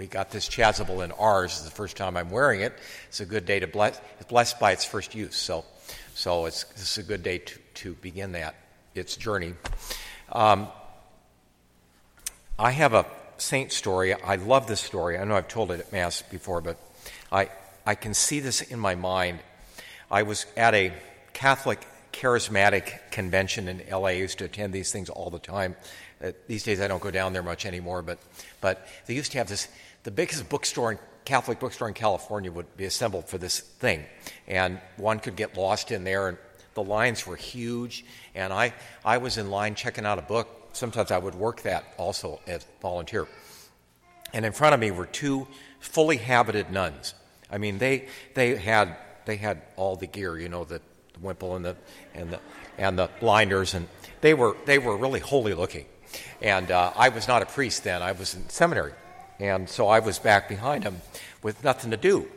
we got this chasuble in ours. It's the first time I'm wearing it. It's a good day to bless. It's blessed by its first use. So, so it's this is a good day to, to begin that its journey. Um, I have a saint story. I love this story. I know I've told it at mass before, but I I can see this in my mind. I was at a Catholic charismatic convention in LA. I used to attend these things all the time. Uh, these days I don't go down there much anymore, but, but they used to have this, the biggest bookstore in Catholic bookstore in California would be assembled for this thing. And one could get lost in there, and the lines were huge. And I, I was in line checking out a book. Sometimes I would work that also as volunteer. And in front of me were two fully habited nuns. I mean, they, they, had, they had all the gear, you know, the, wimple and the, and, the, and the blinders, and they were, they were really holy looking. And uh, I was not a priest then, I was in seminary. And so I was back behind them with nothing to do.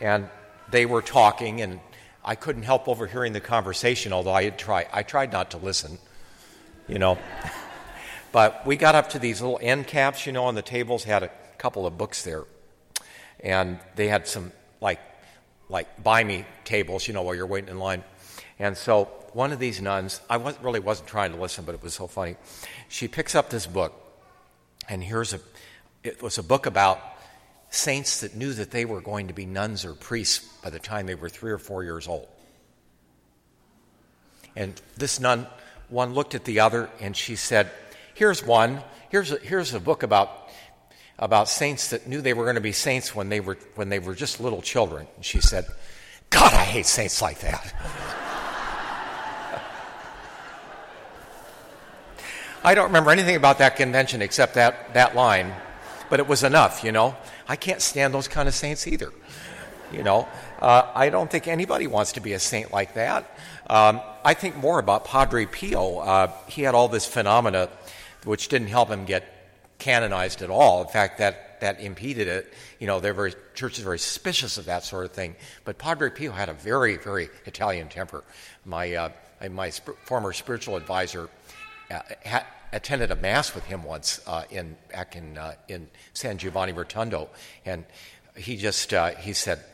And they were talking, and I couldn't help overhearing the conversation, although I had tried. I tried not to listen, you know. but we got up to these little end caps, you know, on the tables had a couple of books there. And they had some, like, like buy me tables, you know, while you're waiting in line. And so one of these nuns, I was, really wasn't trying to listen, but it was so funny. She picks up this book, and here's a, it was a book about saints that knew that they were going to be nuns or priests by the time they were three or four years old. And this nun, one looked at the other, and she said, Here's one. Here's a, here's a book about, about saints that knew they were going to be saints when they were, when they were just little children. And she said, God, I hate saints like that. I don't remember anything about that convention except that, that line, but it was enough, you know. I can't stand those kind of saints either. You know, uh, I don't think anybody wants to be a saint like that. Um, I think more about Padre Pio. Uh, he had all this phenomena which didn't help him get canonized at all. In fact, that, that impeded it. You know, they're very, churches are very suspicious of that sort of thing. But Padre Pio had a very, very Italian temper. My, uh, my sp- former spiritual advisor ha- attended a mass with him once uh, in back in uh, in San Giovanni Rotondo, and he just uh, he said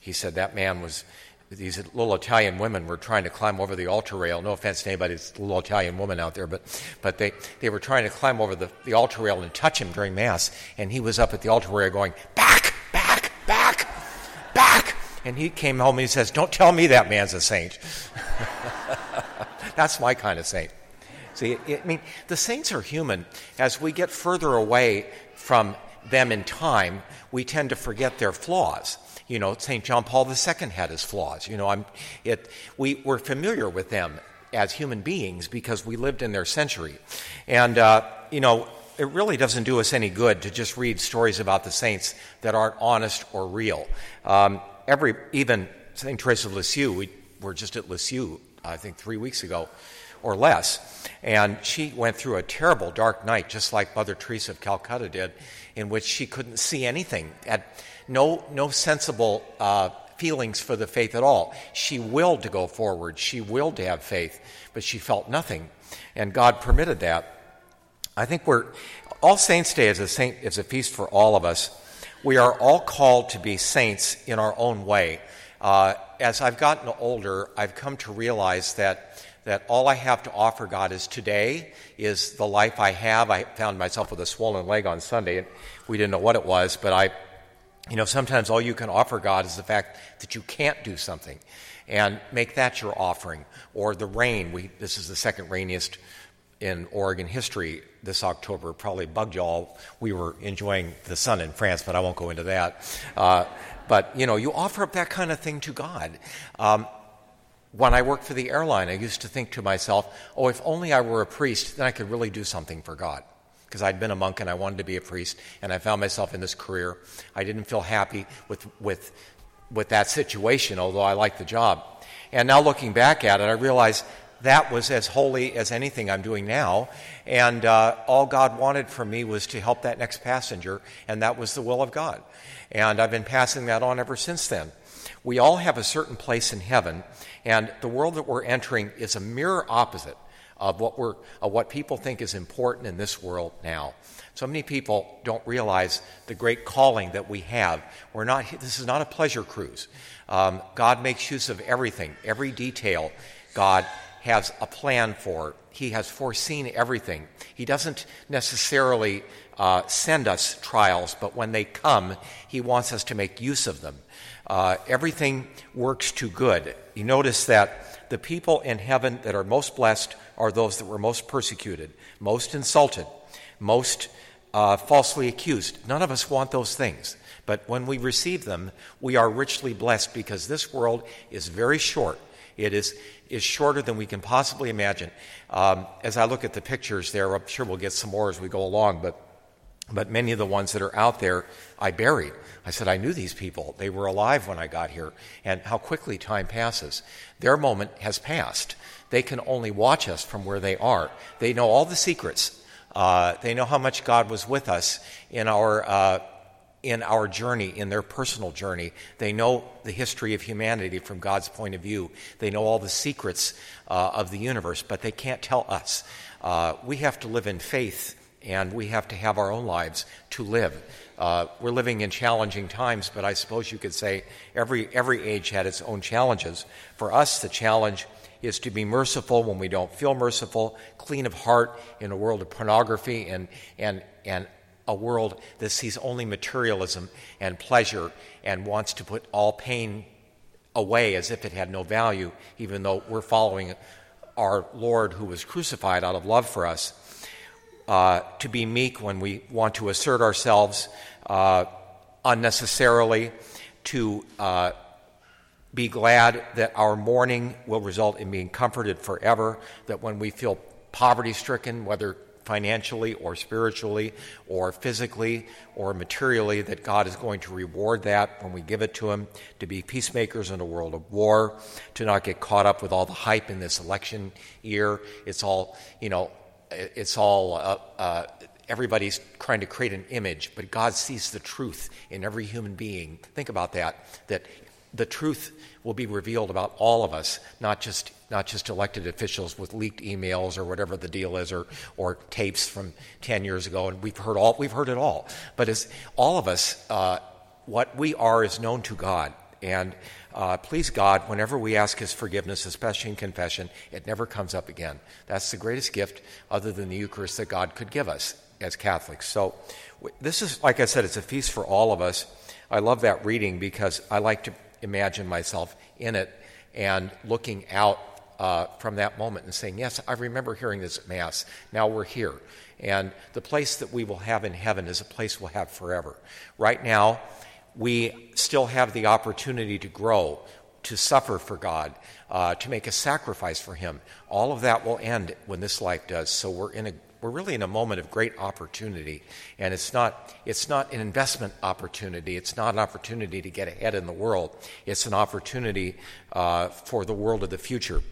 he said that man was these little Italian women were trying to climb over the altar rail. No offense to anybody, it's little Italian woman out there, but but they they were trying to climb over the, the altar rail and touch him during mass, and he was up at the altar rail going back, back, back, back, and he came home and he says, "Don't tell me that man's a saint." That's my kind of saint. See, I mean, the saints are human. As we get further away from them in time, we tend to forget their flaws. You know, St. John Paul II had his flaws. You know, I'm, it, we, we're familiar with them as human beings because we lived in their century. And, uh, you know, it really doesn't do us any good to just read stories about the saints that aren't honest or real. Um, every, even St. Teresa of Lisieux, we were just at Lisieux, I think, three weeks ago or less. And she went through a terrible dark night, just like Mother Teresa of Calcutta did, in which she couldn't see anything, had no, no sensible uh, feelings for the faith at all. She willed to go forward, she willed to have faith, but she felt nothing. And God permitted that. I think we're, All Saints' Day is a, saint, is a feast for all of us. We are all called to be saints in our own way. Uh, as I've gotten older, I've come to realize that that all I have to offer God is today, is the life I have. I found myself with a swollen leg on Sunday, and we didn't know what it was, but I, you know, sometimes all you can offer God is the fact that you can't do something, and make that your offering. Or the rain. We, this is the second rainiest in Oregon history this October. Probably bugged you all. We were enjoying the sun in France, but I won't go into that. Uh, but you know, you offer up that kind of thing to God. Um, when I worked for the airline, I used to think to myself, oh, if only I were a priest, then I could really do something for God. Because I'd been a monk and I wanted to be a priest, and I found myself in this career. I didn't feel happy with, with, with that situation, although I liked the job. And now looking back at it, I realize that was as holy as anything I'm doing now. And uh, all God wanted from me was to help that next passenger, and that was the will of God. And I've been passing that on ever since then. We all have a certain place in heaven, and the world that we're entering is a mirror opposite of what, we're, of what people think is important in this world now. So many people don't realize the great calling that we have. We're not, this is not a pleasure cruise. Um, God makes use of everything, every detail. God has a plan for. He has foreseen everything. He doesn't necessarily uh, send us trials, but when they come, He wants us to make use of them. Uh, everything works to good. You notice that the people in heaven that are most blessed are those that were most persecuted, most insulted, most uh, falsely accused. None of us want those things. But when we receive them, we are richly blessed because this world is very short. It is, is shorter than we can possibly imagine. Um, as I look at the pictures there, I'm sure we'll get some more as we go along, but, but many of the ones that are out there, I buried. I said, I knew these people. They were alive when I got here. And how quickly time passes. Their moment has passed. They can only watch us from where they are. They know all the secrets. Uh, they know how much God was with us in our uh, in our journey, in their personal journey. They know the history of humanity from God's point of view. They know all the secrets uh, of the universe, but they can't tell us. Uh, we have to live in faith and we have to have our own lives to live. Uh, we're living in challenging times, but I suppose you could say every, every age had its own challenges. For us, the challenge is to be merciful when we don't feel merciful, clean of heart in a world of pornography and, and, and a world that sees only materialism and pleasure and wants to put all pain away as if it had no value, even though we're following our Lord who was crucified out of love for us. Uh, to be meek when we want to assert ourselves uh, unnecessarily, to uh, be glad that our mourning will result in being comforted forever, that when we feel poverty stricken, whether financially or spiritually or physically or materially, that God is going to reward that when we give it to Him, to be peacemakers in a world of war, to not get caught up with all the hype in this election year. It's all, you know, it's all, uh, uh, everybody's trying to create an image, but God sees the truth in every human being. Think about that, that the truth will be revealed about all of us, not just not just elected officials with leaked emails or whatever the deal is, or or tapes from ten years ago. And we've heard all we've heard it all. But as all of us, uh, what we are is known to God, and uh, please God, whenever we ask His forgiveness, especially in confession, it never comes up again. That's the greatest gift, other than the Eucharist, that God could give us as Catholics. So, this is, like I said, it's a feast for all of us. I love that reading because I like to imagine myself in it and looking out uh, from that moment and saying, Yes, I remember hearing this at Mass. Now we're here. And the place that we will have in heaven is a place we'll have forever. Right now, we still have the opportunity to grow, to suffer for God, uh, to make a sacrifice for Him. All of that will end when this life does. So we're in a we're really in a moment of great opportunity. And it's not, it's not an investment opportunity. It's not an opportunity to get ahead in the world. It's an opportunity uh, for the world of the future.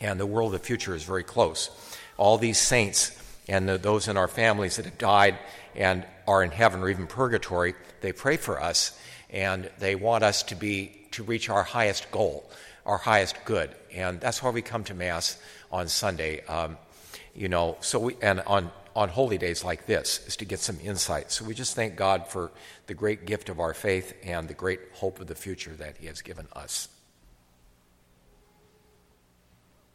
And the world of the future is very close. All these saints and those in our families that have died and are in heaven or even purgatory, they pray for us and they want us to be to reach our highest goal, our highest good. And that's why we come to Mass on Sunday. Um, you know, so we, and on, on holy days like this is to get some insight. So we just thank God for the great gift of our faith and the great hope of the future that He has given us.